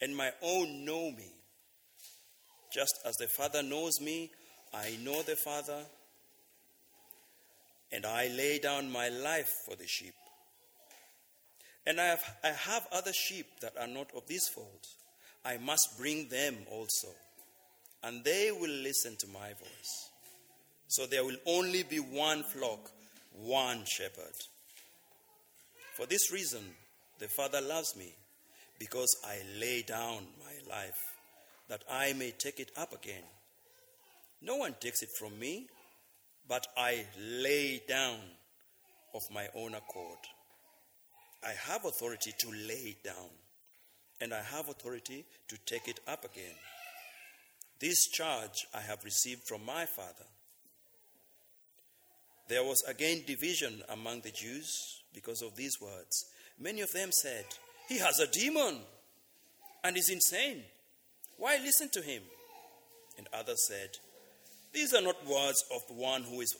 and my own know me. Just as the Father knows me, I know the Father, and I lay down my life for the sheep. And I have, I have other sheep that are not of this fold. I must bring them also, and they will listen to my voice. So there will only be one flock, one shepherd. For this reason, the Father loves me, because I lay down my life, that I may take it up again. No one takes it from me, but I lay down of my own accord. I have authority to lay it down, and I have authority to take it up again. This charge I have received from my Father. There was again division among the Jews because of these words. Many of them said, He has a demon and is insane. Why listen to him? And others said, These are not words of one who is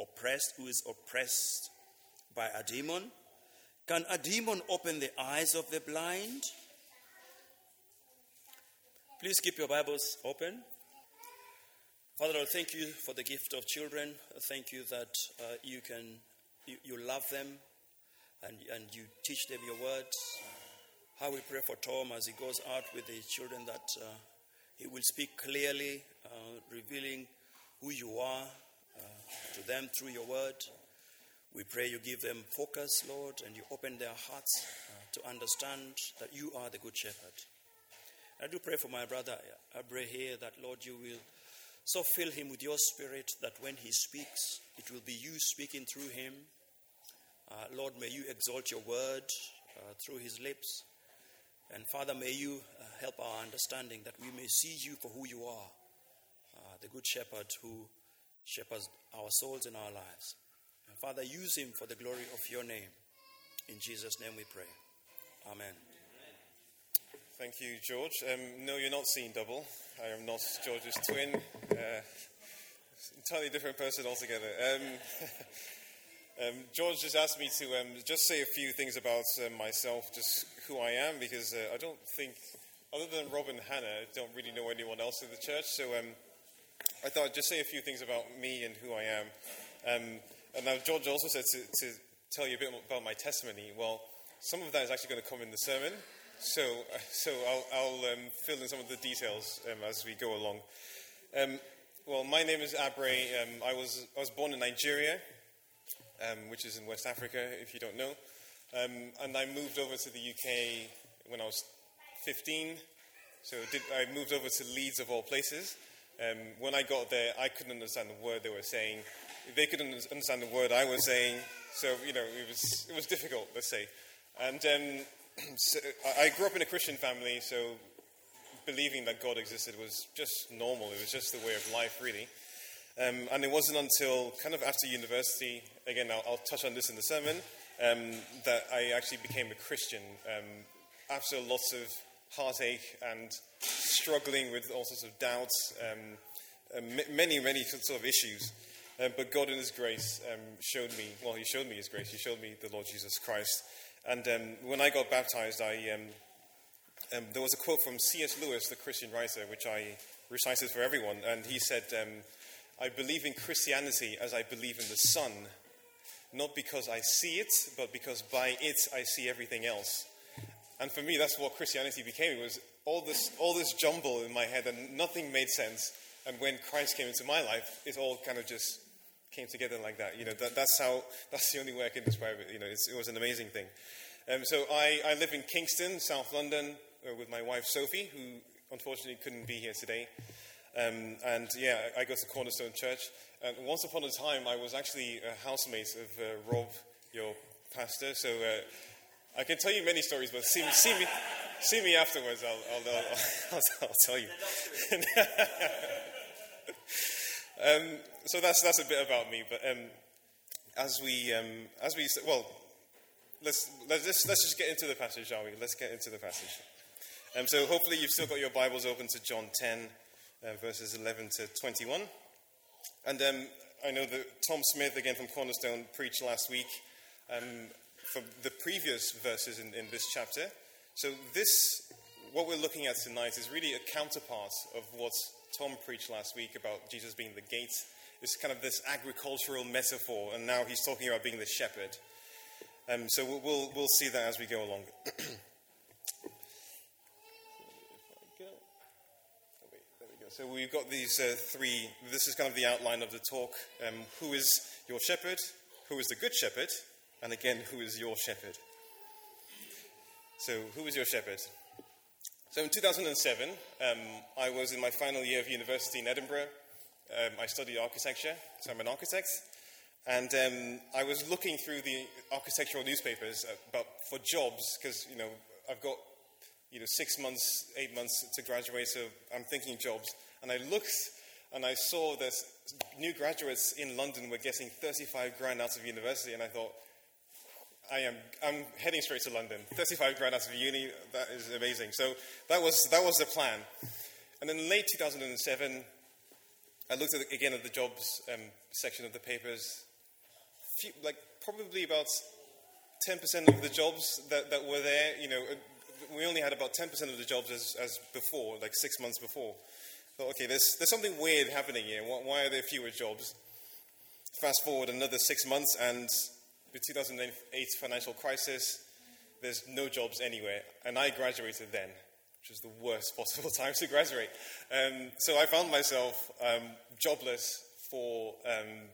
oppressed, who is oppressed by a demon. Can a demon open the eyes of the blind? Please keep your Bibles open. Father, I thank you for the gift of children. Thank you that uh, you can you, you, love them and, and you teach them your words. How we pray for Tom as he goes out with the children that uh, he will speak clearly, uh, revealing who you are uh, to them through your word. We pray you give them focus, Lord, and you open their hearts uh, to understand that you are the good shepherd. I do pray for my brother Abre here that, Lord, you will so fill him with your spirit that when he speaks, it will be you speaking through him. Uh, Lord, may you exalt your word uh, through his lips. And Father, may you uh, help our understanding that we may see you for who you are, uh, the good shepherd who shepherds our souls and our lives. And Father, use him for the glory of your name. In Jesus' name we pray. Amen. Thank you, George. Um, no, you're not seeing double. I am not George's twin. Uh, entirely different person altogether. Um, um, George just asked me to um, just say a few things about uh, myself, just who I am, because uh, I don't think, other than Rob and Hannah, I don't really know anyone else in the church. So um, I thought I'd just say a few things about me and who I am. Um, and now George also said to, to tell you a bit about my testimony. Well, some of that is actually going to come in the sermon. So, so I'll, I'll um, fill in some of the details um, as we go along. Well, my name is Abre. I, was, I was born in Nigeria, um, which is in West Africa, if you don't know. Um, and I moved over to the UK when I was 15. So did, I moved over to Leeds, of all places. when I got there, I couldn't understand the word they were saying. They couldn't understand the word I was saying. So, you know, it was, it was difficult, let's say. And so I grew up in a Christian family, so believing that God existed was just normal. It was just the way of life, really. Um, and it wasn't until kind of after university, again, I'll, I'll touch on this in the sermon, um, that I actually became a Christian um, after lots of heartache and struggling with all sorts of doubts, um, many, many sort of issues. Um, but God, in His grace, um, showed me, well, He showed me His grace. He showed me the Lord Jesus Christ. And when I got baptized, I, there was a quote from C.S. Lewis, the Christian writer, which I recited for everyone. And he said, I believe in Christianity as I believe in the sun, not because I see it, but because by it I see everything else. And for me, that's what Christianity became. It was all this, all this jumble in my head, and nothing made sense. And when Christ came into my life, it all kind of just came together like that. You know, that, that's how, that's the only way I can describe it. You know, it was an amazing thing. Um, so I, I live in Kingston, South London, uh, with my wife Sophie, who unfortunately couldn't be here today. Um, and yeah, I go to Cornerstone Church. And once upon a time, I was actually a housemate of uh, Rob, your pastor. So uh, I can tell you many stories, but see me, see me, see me afterwards. I'll, I'll, I'll, I'll, tell you. um, so that's that's a bit about me. But um, as we um, as we well, let's let's just, let's just get into the passage, shall we? Let's get into the passage. Um, so hopefully you've still got your Bibles open to John 10, uh, verses 11 to 21. And um, I know that Tom Smith, again from Cornerstone, preached last week um, from the previous verses in, in this chapter. So, this, what we're looking at tonight, is really a counterpart of what Tom preached last week about Jesus being the gate. It's kind of this agricultural metaphor, and now he's talking about being the shepherd. Um, so, we'll, we'll, we'll see that as we go along. So we've got these uh, three. This is kind of the outline of the talk. Um, who is your shepherd? Who is the good shepherd? And again, who is your shepherd? So, who is your shepherd? So, in 2007, um, I was in my final year of university in Edinburgh. Um, I studied architecture, so I'm an architect. And um, I was looking through the architectural newspapers about for jobs because you know I've got you know, six months, eight months to graduate, so I'm thinking jobs. And I looked and I saw that new graduates in London were getting 35 grand out of university, and I thought, I am, I'm heading straight to London. 35 grand out of uni, that is amazing. So that was, that was the plan. And then late 2007, I looked at, again at the jobs um, section of the papers. Few, like probably about 10% of the jobs that, that were there, you know, we only had about 10% of the jobs as, as before, like six months before. Thought, okay, there's, there's something weird happening here. Why are there fewer jobs? Fast forward another six months, and the 2008 financial crisis, there's no jobs anywhere. And I graduated then, which was the worst possible time to graduate. Um, so I found myself um, jobless for um,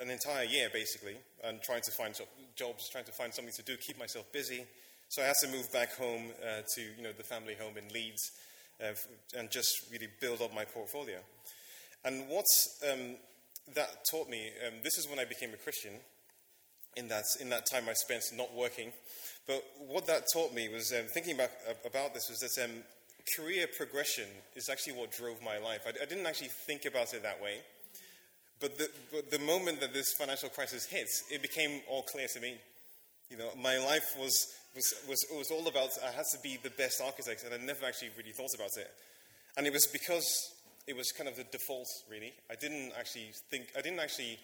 an entire year, basically, and trying to find jobs, trying to find something to do, keep myself busy. So I had to move back home uh, to you know, the family home in Leeds uh, and just really build up my portfolio. And what um, that taught me, um, this is when I became a Christian, in that, in that time I spent not working. But what that taught me was um, thinking about, about this was that um, career progression is actually what drove my life. I, I, didn't actually think about it that way. But the, but the moment that this financial crisis hit, it became all clear to me. You know, my life was was, was, was all about I had to be the best architect, and I never actually really thought about it. And it was because it was kind of the default, really. I didn't actually think, I didn't actually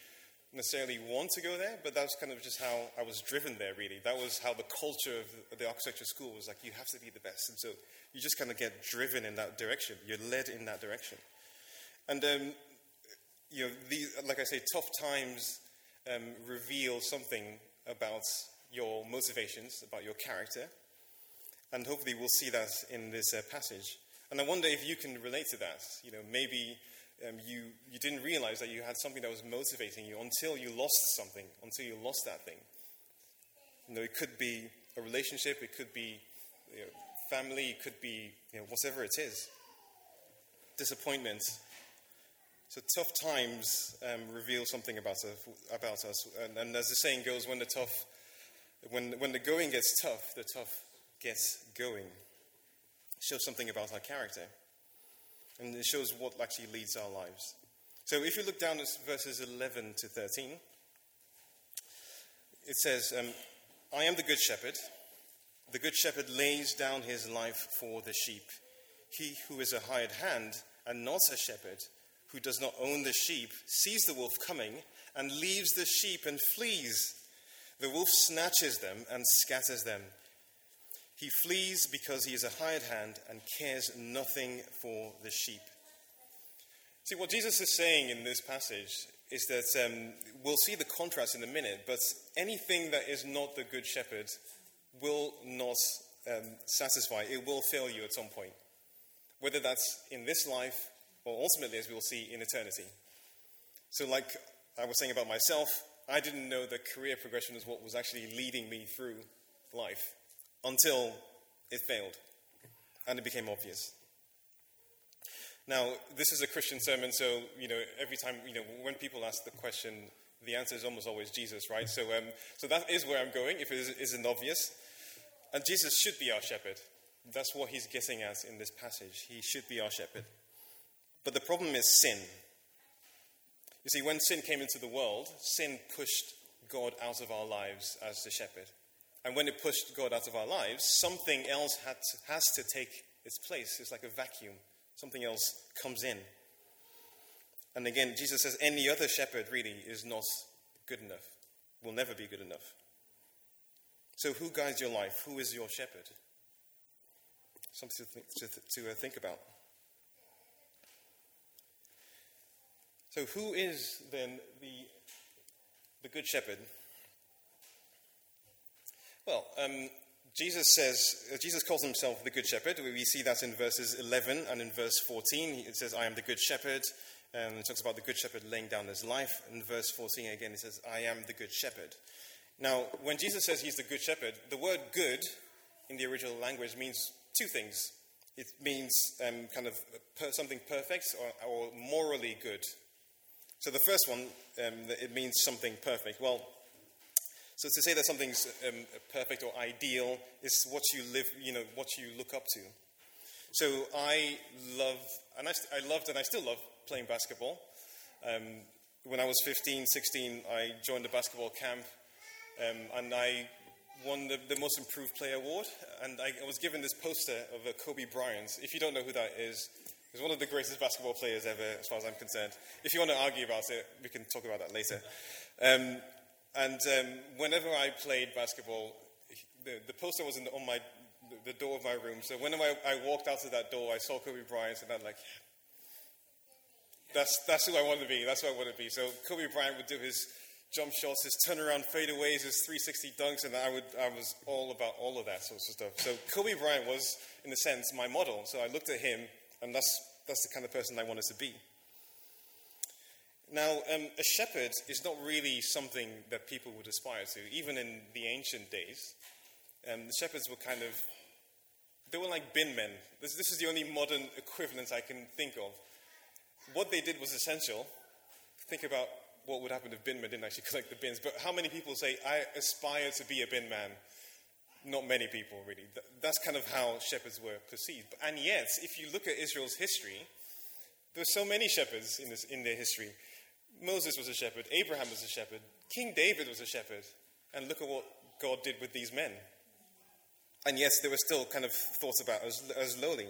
necessarily want to go there, but that was kind of just how I was driven there, really. That was how the culture of the architecture school was like, you have to be the best. And so you just kind of get driven in that direction. You're led in that direction. And, um, you know, these, like I say, tough times um, reveal something about your motivations, about your character. And hopefully we'll see that in this uh, passage. And I wonder if you can relate to that. You know, maybe um, you, you didn't realize that you had something that was motivating you until you lost something, until you lost that thing. You know, it could be a relationship, it could be you know, family, it could be you know, whatever it is. Disappointment. So tough times um, reveal something about us. About us. And, and as the saying goes, when the tough when, when the going gets tough, the tough gets going. It shows something about our character. And it shows what actually leads our lives. So if you look down at verses 11 to 13, it says, um, I am the good shepherd. The good shepherd lays down his life for the sheep. He who is a hired hand and not a shepherd, who does not own the sheep, sees the wolf coming and leaves the sheep and flees. The wolf snatches them and scatters them. He flees because he is a hired hand and cares nothing for the sheep. See, what Jesus is saying in this passage is that um, we'll see the contrast in a minute, but anything that is not the good shepherd will not um, satisfy. It will fail you at some point, whether that's in this life or ultimately, as we will see, in eternity. So, like I was saying about myself, I didn't know that career progression is what was actually leading me through life until it failed and it became obvious. Now, this is a Christian sermon, so, you know, every time, you know, when people ask the question, the answer is almost always Jesus, right? So, um, so that is where I'm going, if it isn't obvious. And Jesus should be our shepherd. That's what he's getting at in this passage. He should be our shepherd. But the problem is sin. You see, when sin came into the world, sin pushed God out of our lives as the shepherd. And when it pushed God out of our lives, something else to, has to take its place. It's like a vacuum, something else comes in. And again, Jesus says any other shepherd really is not good enough, will never be good enough. So, who guides your life? Who is your shepherd? Something to, to, to uh, think about. So, who is then the, the good shepherd? Well, um, Jesus says, uh, Jesus calls himself the Good Shepherd. We see that in verses 11 and in verse 14. It says, I am the Good Shepherd. And it talks about the Good Shepherd laying down his life. In verse 14 again, he says, I am the Good Shepherd. Now, when Jesus says he's the Good Shepherd, the word good in the original language means two things. It means um, kind of per- something perfect or, or, morally good. So the first one, um, it means something perfect. Well, so to say that something's um, perfect or ideal is what you live, you know, what you look up to. So I love, and I, I loved and I still love playing basketball. Um, when I was 15, 16, I joined a basketball camp um, and I won the, the, Most Improved Player award. And I, I was given this poster of a Kobe Bryant. If you don't know who that is, he's one of the greatest basketball players ever, as far as I'm concerned. If you want to argue about it, we can talk about that later. Um, and um, whenever I played basketball, the, the poster was the, on my, the, door of my room. So whenever I, I, walked out of that door, I saw Kobe Bryant, and I'm like, that's, that's who I want to be. That's who I want to be. So Kobe Bryant would do his jump shots, his turnaround fadeaways, his 360 dunks, and I, would, I was all about all of that sort of stuff. So Kobe Bryant was, in a sense, my model. So I looked at him, and that's, that's the kind of person I wanted to be. Now, um, a shepherd is not really something that people would aspire to, even in the ancient days. Um, the shepherds were kind of, they were like bin men. This, this is the only modern equivalent I can think of. What they did was essential. Think about what would happen if bin men didn't actually collect the bins. But how many people say, I aspire to be a bin man? Not many people, really. That's kind of how shepherds were perceived. And yet, if you look at Israel's history, there are so many shepherds in, this, in their history. Moses was a shepherd, Abraham was a shepherd, King David was a shepherd. And look at what God did with these men. And yes, they were still kind of thought about as, as lowly.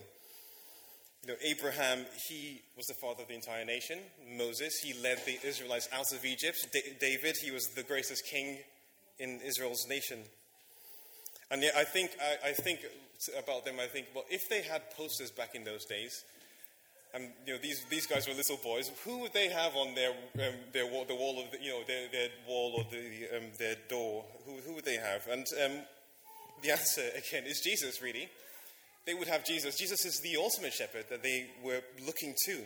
You know, Abraham, he was the father of the entire nation. Moses, he led the Israelites out of Egypt. David, he was the greatest king in Israel's nation. And yet, I think, I, I think about them, I think, well, if they had posters back in those days, and you know these, these guys were little boys. Who would they have on their um, their wall, the wall of the, you know their, their wall or the, um, their door? Who, who would they have? And um, the answer again is Jesus. Really, they would have Jesus. Jesus is the ultimate shepherd that they were looking to.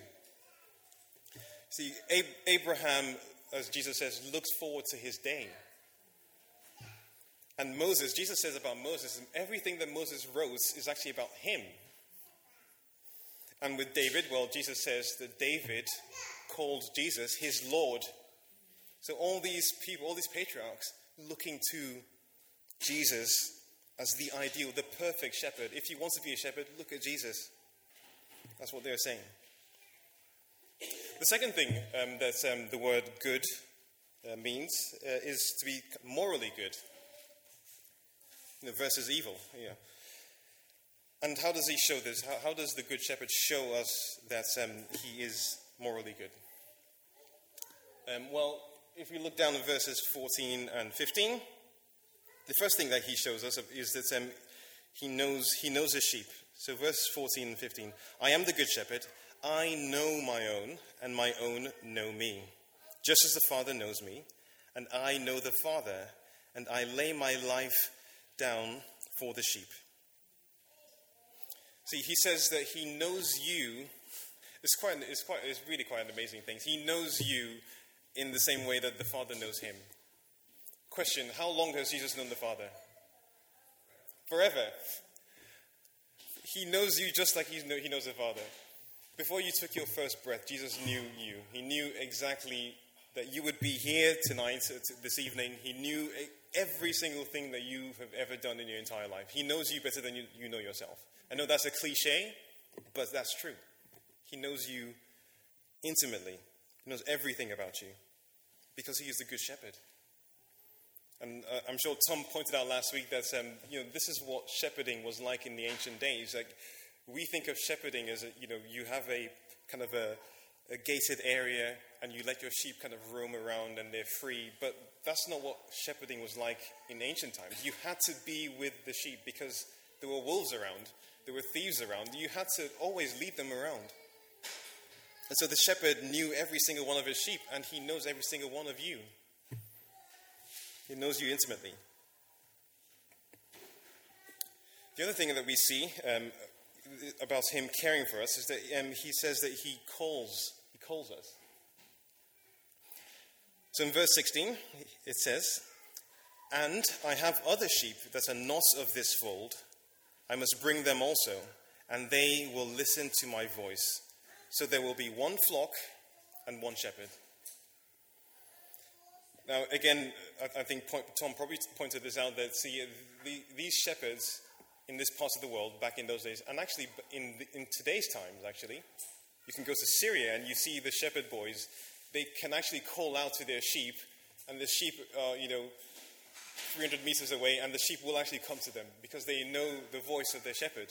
See, Ab- Abraham, as Jesus says, looks forward to his day. And Moses, Jesus says about Moses, everything that Moses wrote is actually about him. And with David, well, Jesus says that David called Jesus his Lord. So all these people, all these patriarchs, looking to Jesus as the ideal, the perfect shepherd. If you want to be a shepherd, look at Jesus. That's what they're saying. The second thing um, that um, the word good uh, means uh, is to be morally good you know, versus evil. Yeah. And how does he show this? How, how does the Good Shepherd show us that um, he is morally good? Um, well, if we look down at verses 14 and 15, the first thing that he shows us is that um, he, knows, he knows his sheep. So, verse 14 and 15 I am the Good Shepherd. I know my own, and my own know me. Just as the Father knows me, and I know the Father, and I lay my life down for the sheep. See, he says that he knows you. It's, quite, it's, quite, it's really quite an amazing thing. He knows you in the same way that the Father knows him. Question How long has Jesus known the Father? Forever. He knows you just like he knows the Father. Before you took your first breath, Jesus knew you. He knew exactly that you would be here tonight, this evening. He knew every single thing that you have ever done in your entire life. He knows you better than you, you know yourself. I know that's a cliche, but that's true. He knows you intimately, he knows everything about you because he is the good shepherd. And uh, I'm sure Tom pointed out last week that um, you know this is what shepherding was like in the ancient days. Like we think of shepherding as a, you know you have a kind of a, a gated area and you let your sheep kind of roam around and they're free. But that's not what shepherding was like in ancient times. You had to be with the sheep because there were wolves around, there were thieves around. You had to always lead them around. And so the shepherd knew every single one of his sheep, and he knows every single one of you. He knows you intimately. The other thing that we see um, about him caring for us is that um, he says that he calls, he calls us. So in verse 16, it says, And I have other sheep that are not of this fold. I must bring them also, and they will listen to my voice. So there will be one flock and one shepherd. Now, again, I, think Tom probably pointed this out that see, these shepherds in this part of the world back in those days, and actually in, in today's times, actually, you can go to Syria and you see the shepherd boys. They can actually call out to their sheep, and the sheep are, you know, 300 meters away, and the sheep will actually come to them because they know the voice of their shepherd.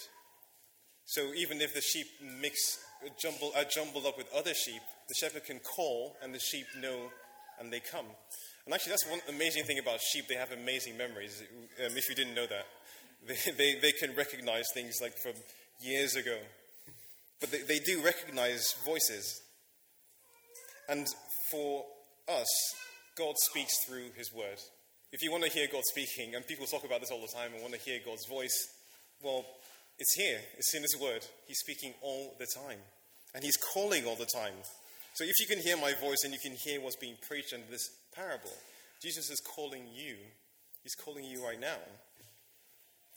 So even if the sheep mix jumble, are jumbled up with other sheep, the shepherd can call, and the sheep know, and they come. And actually, that's one amazing thing about sheep. They have amazing memories. Um, if you didn't know that, they, they, they can recognize things like from years ago. But they, they do recognize voices. And for us, God speaks through His Word. If you want to hear God speaking, and people talk about this all the time and want to hear God's voice, well, it's here. It's in His Word. He's speaking all the time. And He's calling all the time. So if you can hear my voice and you can hear what's being preached in this parable, Jesus is calling you. He's calling you right now.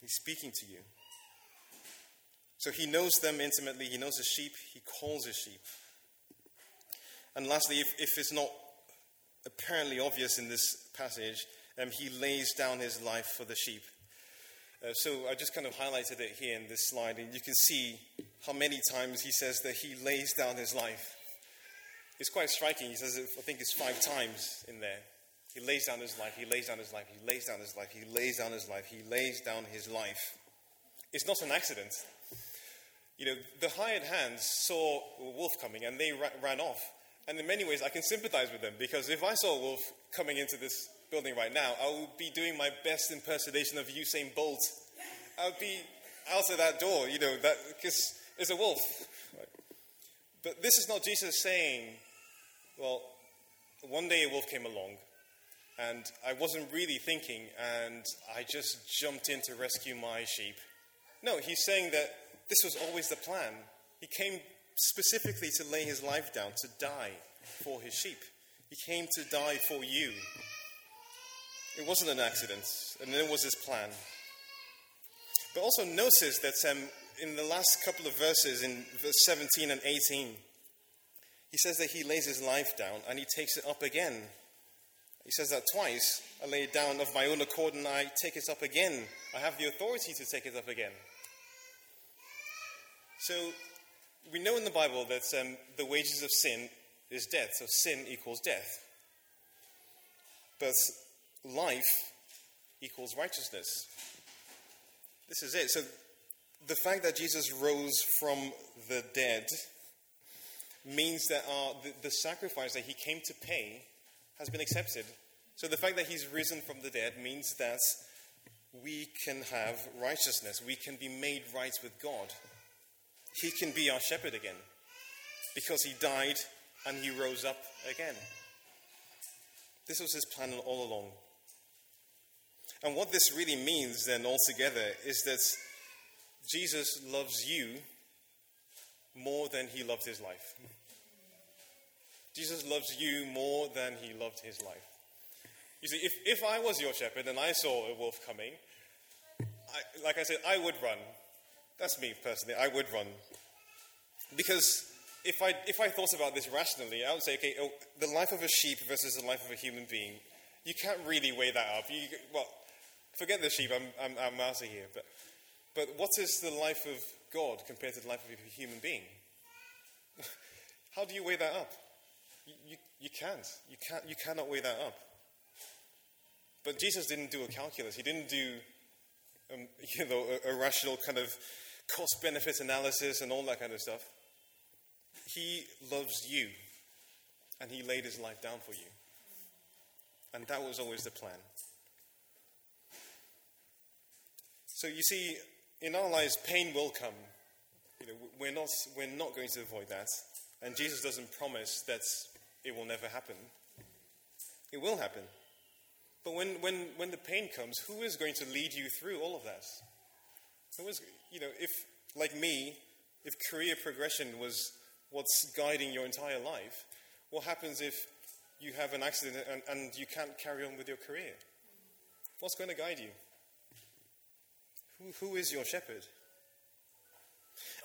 He's speaking to you. So he knows them intimately. He knows his sheep. He calls his sheep. And lastly, if, if it's not apparently obvious in this passage, um, he lays down his life for the sheep. Uh, so I just kind of highlighted it here in this slide, and you can see how many times he says that he lays down his life. It's quite striking. He says, it, I think it's five times in there. He lays down his life, he lays down his life, he lays down his life, he lays down his life, he lays down his life. It's not an accident. You know, the hired hands saw a wolf coming and they ra- ran off. And in many ways, I can sympathize with them because if I saw a wolf coming into this building right now, I would be doing my best impersonation of Usain Bolt. I would be out of that door, you know, because it's a wolf. Right? But this is not Jesus saying, well, one day a wolf came along and I wasn't really thinking, and I just jumped in to rescue my sheep. No, he's saying that this was always the plan. He came specifically to lay his life down, to die for his sheep. He came to die for you. It wasn't an accident, and it was his plan. But also notice that um, in the last couple of verses, in verse 17 and 18, he says that he lays his life down and he takes it up again. He says that twice. I lay it down of my own accord and I take it up again. I have the authority to take it up again. So, we know in the Bible that um, the wages of sin is death, so sin equals death. But life equals righteousness. This is it. So, the fact that Jesus rose from the dead means that our, the, the sacrifice that he came to pay has been accepted. So the fact that he's risen from the dead means that we can have righteousness. We can be made right with God. He can be our shepherd again because he died and he rose up again. This was his plan all along. And what this really means, then, altogether, is that Jesus loves you more than he loved his life. Jesus loves you more than he loved his life. You see, if, if I was your shepherd and I saw a wolf coming, I, like I said, I would run. That's me personally, I would run. Because if I, if I thought about this rationally, I would say, okay, oh, the life of a sheep versus the life of a human being, you can't really weigh that up. You, well, forget the sheep, I'm, I'm, I'm out of here. But, but what is the life of God compared to the life of a human being? How do you weigh that up? You, you, you can't. You, can't. you cannot weigh that up. But Jesus didn't do a calculus. He didn't do um, you know, a, a rational kind of cost benefit analysis and all that kind of stuff. He loves you, and He laid His life down for you. And that was always the plan. So you see, in our lives, pain will come. You know, we're, not, we're not going to avoid that. And Jesus doesn't promise that it will never happen. It will happen. But when, when, when the pain comes, who is going to lead you through all of that? Who is, you know, if, like me, if career progression was what's guiding your entire life, what happens if you have an accident and, and you can't carry on with your career? What's going to guide you? Who, who is your shepherd?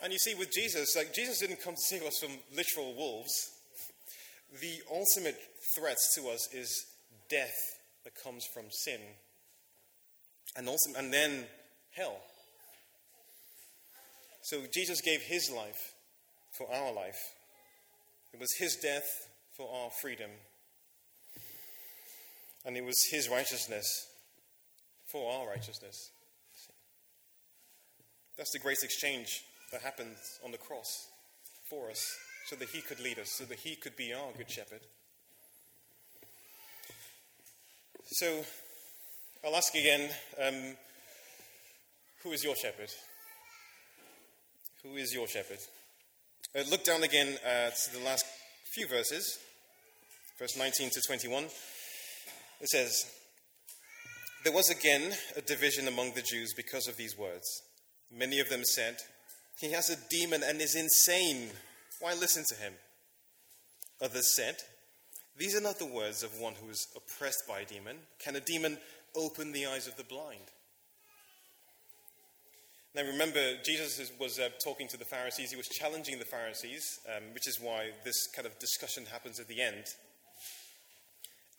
And you see, with Jesus, like Jesus didn't come to save us from literal wolves. The ultimate threat to us is death that comes from sin, and also, and then hell. So Jesus gave His life for our life. It was His death for our freedom, and it was His righteousness for our righteousness. That's the great exchange that happened on the cross for us so that He could lead us, so that He could be our Good Shepherd. So I'll ask again um, who is your shepherd? Who is your shepherd? Uh, look down again at the last few verses, verse 19 to 21. It says, There was again a division among the Jews because of these words. Many of them said, He has a demon and is insane. Why listen to him? Others said, These are not the words of one who is oppressed by a demon. Can a demon open the eyes of the blind? Now, remember, Jesus was uh, talking to the Pharisees. He was challenging the Pharisees, um, which is why this kind of discussion happens at the end.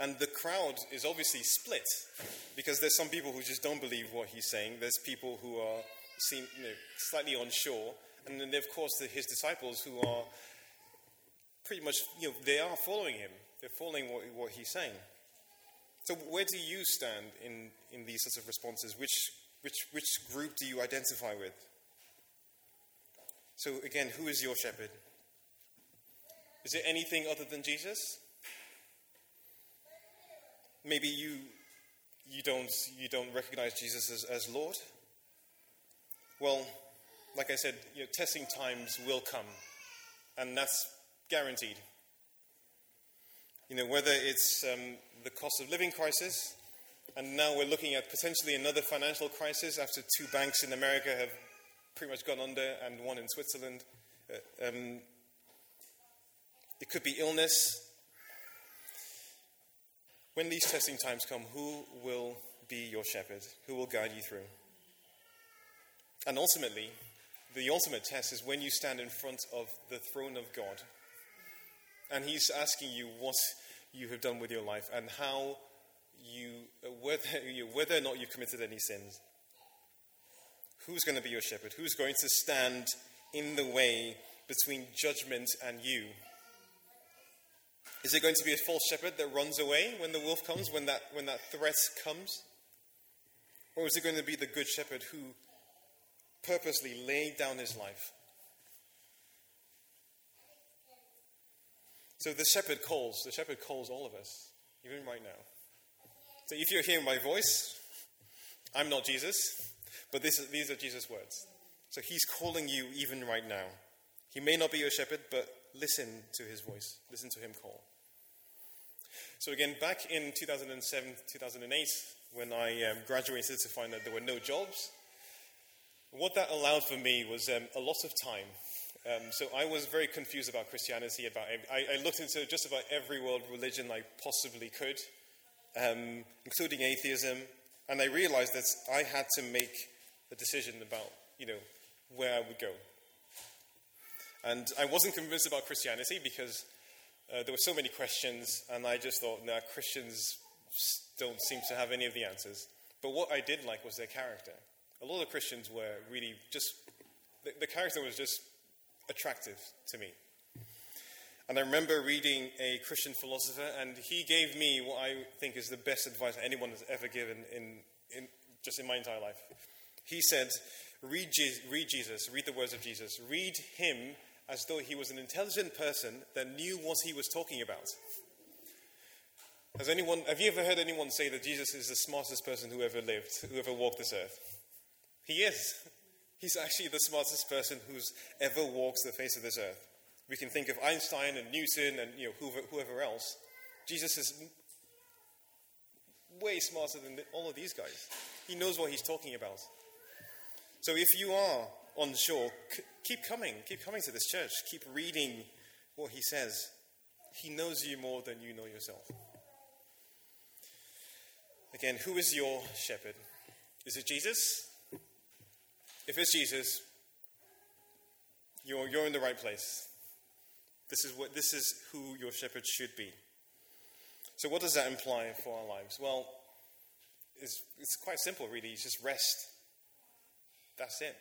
And the crowd is obviously split because there's some people who just don't believe what he's saying. There's people who are seem you know, slightly unsure, and then of course the, his disciples who are pretty much you know they are following him. They're following what, what he's saying. So where do you stand in, in these sorts of responses? Which, which, which group do you identify with? So again, who is your shepherd? Is it anything other than Jesus? Maybe you, you, don't, you don't recognize Jesus as, as Lord? Well, like I said, you know, testing times will come, and that's guaranteed. You know, whether it's um, the cost of living crisis, and now we're looking at potentially another financial crisis after two banks in America have pretty much gone under and one in Switzerland. Uh, um, it could be illness. When these testing times come, who will be your shepherd? Who will guide you through? And ultimately, the ultimate test is when you stand in front of the throne of God and He's asking you what you have done with your life and how you, uh, whether, whether or not you've committed any sins. Who's going to be your shepherd? Who's going to stand in the way between judgment and you? Is it going to be a false shepherd that runs away when the wolf comes, when that, when that threat comes? Or is it going to be the good shepherd who purposely laid down his life. So the shepherd calls, the shepherd calls all of us, even right now. So if you're hearing my voice, I'm not Jesus, but this, these are Jesus' words. So he's calling you even right now. He may not be your shepherd, but listen to his voice, listen to him call. So, again, back in 2007, 2008, when I um, graduated to find that there were no jobs, what that allowed for me was um, a lot of time. Um, so I was very confused about Christianity. About I, I, looked into just about every world religion I possibly could, um, including atheism, and I realized that I had to make a decision about you know where I would go. And I wasn't convinced about Christianity because uh, there were so many questions, and I just thought, nah, Christians don't seem to have any of the answers. But what I did like was their character. A lot of Christians were really just, the, the character was just attractive to me. And I remember reading a Christian philosopher, and he gave me what I think is the best advice anyone has ever given in, in just in my entire life. He said, read, Je- read Jesus, read the words of Jesus, read him as though he was an intelligent person that knew what he was talking about. Has anyone, have you ever heard anyone say that Jesus is the smartest person who ever lived, who ever walked this earth? He is. He's actually the smartest person who's ever walked the face of this earth. We can think of Einstein and Newton and you know, whoever, whoever else. Jesus is way smarter than all of these guys. He knows what he's talking about. So if you are unsure, c- keep coming. Keep coming to this church. Keep reading what he says. He knows you more than you know yourself. Again, who is your shepherd? Is it Jesus? If it's Jesus, you're, you're in the right place. This is, what, this is who your shepherd should be. So, what does that imply for our lives? Well, it's, it's quite simple, really. It's just rest. That's it.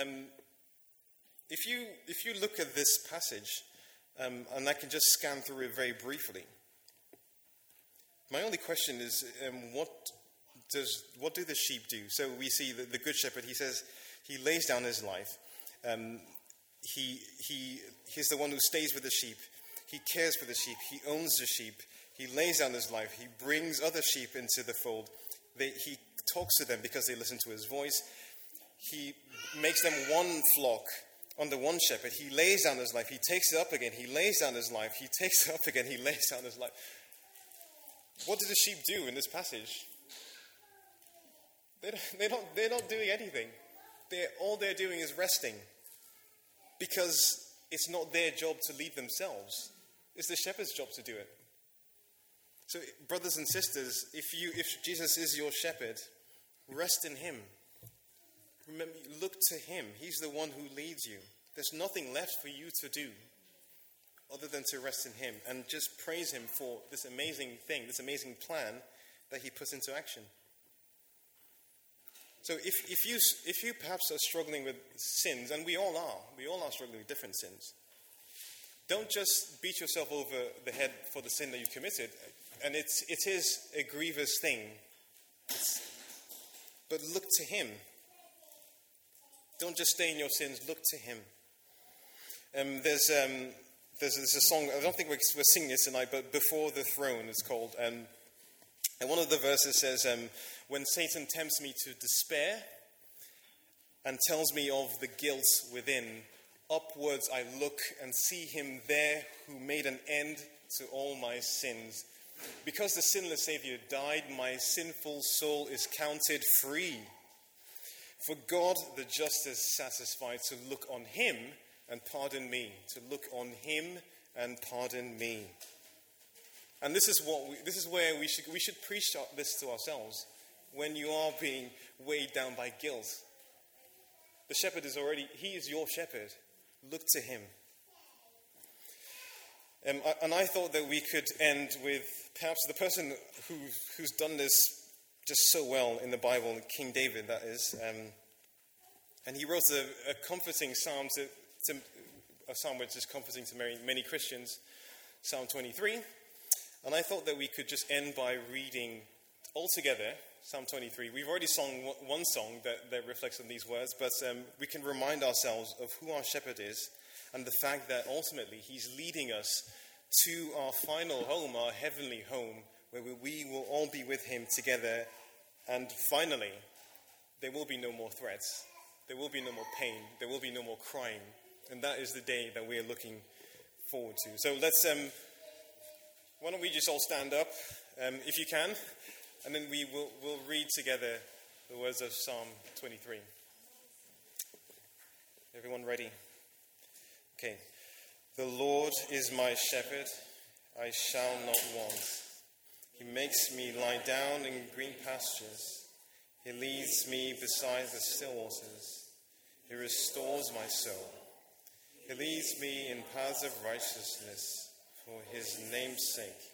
Um, if, you, if you look at this passage, um, and I can just scan through it very briefly, my only question is um, what, does, what do the sheep do? So we see the, the Good Shepherd, he says he lays down his life. Um, he, he, he's the one who stays with the sheep. He cares for the sheep. He owns the sheep. He lays down his life. He brings other sheep into the fold. They, he talks to them because they listen to his voice. He makes them one flock under one shepherd. He lays down his life. He takes it up again. He lays down his life. He takes it up again. He lays down his life. What do the sheep do in this passage? They don't, they don't, they're not doing anything. They're, all they're doing is resting because it's not their job to lead themselves. It's the shepherd's job to do it. So, brothers and sisters, if, you, if Jesus is your shepherd, rest in him. Remember, look to him. He's the one who leads you. There's nothing left for you to do other than to rest in him and just praise him for this amazing thing, this amazing plan that he puts into action. So if, if, you, if you perhaps are struggling with sins, and we all are, we all are struggling with different sins, don't just beat yourself over the head for the sin that you've committed. And it's, it is a grievous thing. It's, but look to Him. Don't just stay in your sins, look to Him. Um, there's, um, there's, there's, a song, I don't think we're, we're, singing it tonight, but Before the Throne it's called. Um, and one of the verses says, um, When Satan tempts me to despair and tells me of the guilt within, upwards I look and see him there who made an end to all my sins. Because the sinless Savior died, my sinful soul is counted free. For God the just is satisfied to look on him and pardon me, to look on him and pardon me. And this is, what we, this is where we should, we should preach this to ourselves when you are being weighed down by guilt. The shepherd is already, he is your shepherd. Look to him. Um, and I thought that we could end with perhaps the person who, who's done this just so well in the Bible, King David, that is. Um, and he wrote a, a comforting psalm, to, to, a psalm which is comforting to many, many Christians, Psalm 23. And I thought that we could just end by reading all together Psalm 23. We've already sung one song that, that reflects on these words, but um, we can remind ourselves of who our shepherd is and the fact that ultimately he's leading us to our final home, our heavenly home, where we will all be with him together. And finally, there will be no more threats, there will be no more pain, there will be no more crying. And that is the day that we are looking forward to. So let's, um, why don't we just all stand up, um, if you can, and then we will we'll read together the words of Psalm 23. Everyone ready? Okay. The Lord is my shepherd, I shall not want. He makes me lie down in green pastures. He leads me beside the still waters. He restores my soul. He leads me in paths of righteousness for his name's sake.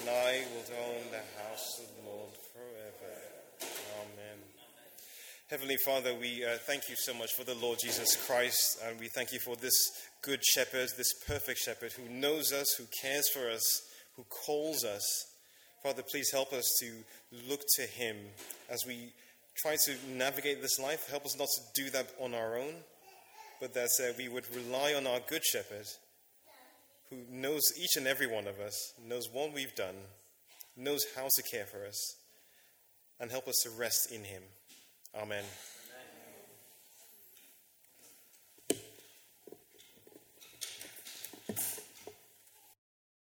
and I will dwell in the house of the Lord forever. Amen. Heavenly Father, we uh, thank you so much for the Lord Jesus Christ, and we thank you for this good shepherd, this perfect shepherd who knows us, who cares for us, who calls us. Father, please help us to look to him as we try to navigate this life. Help us not to do that on our own, but that uh, we would rely on our good shepherd who knows each and every one of us, knows what we've done, knows how to care for us, and help us to rest in him. Amen.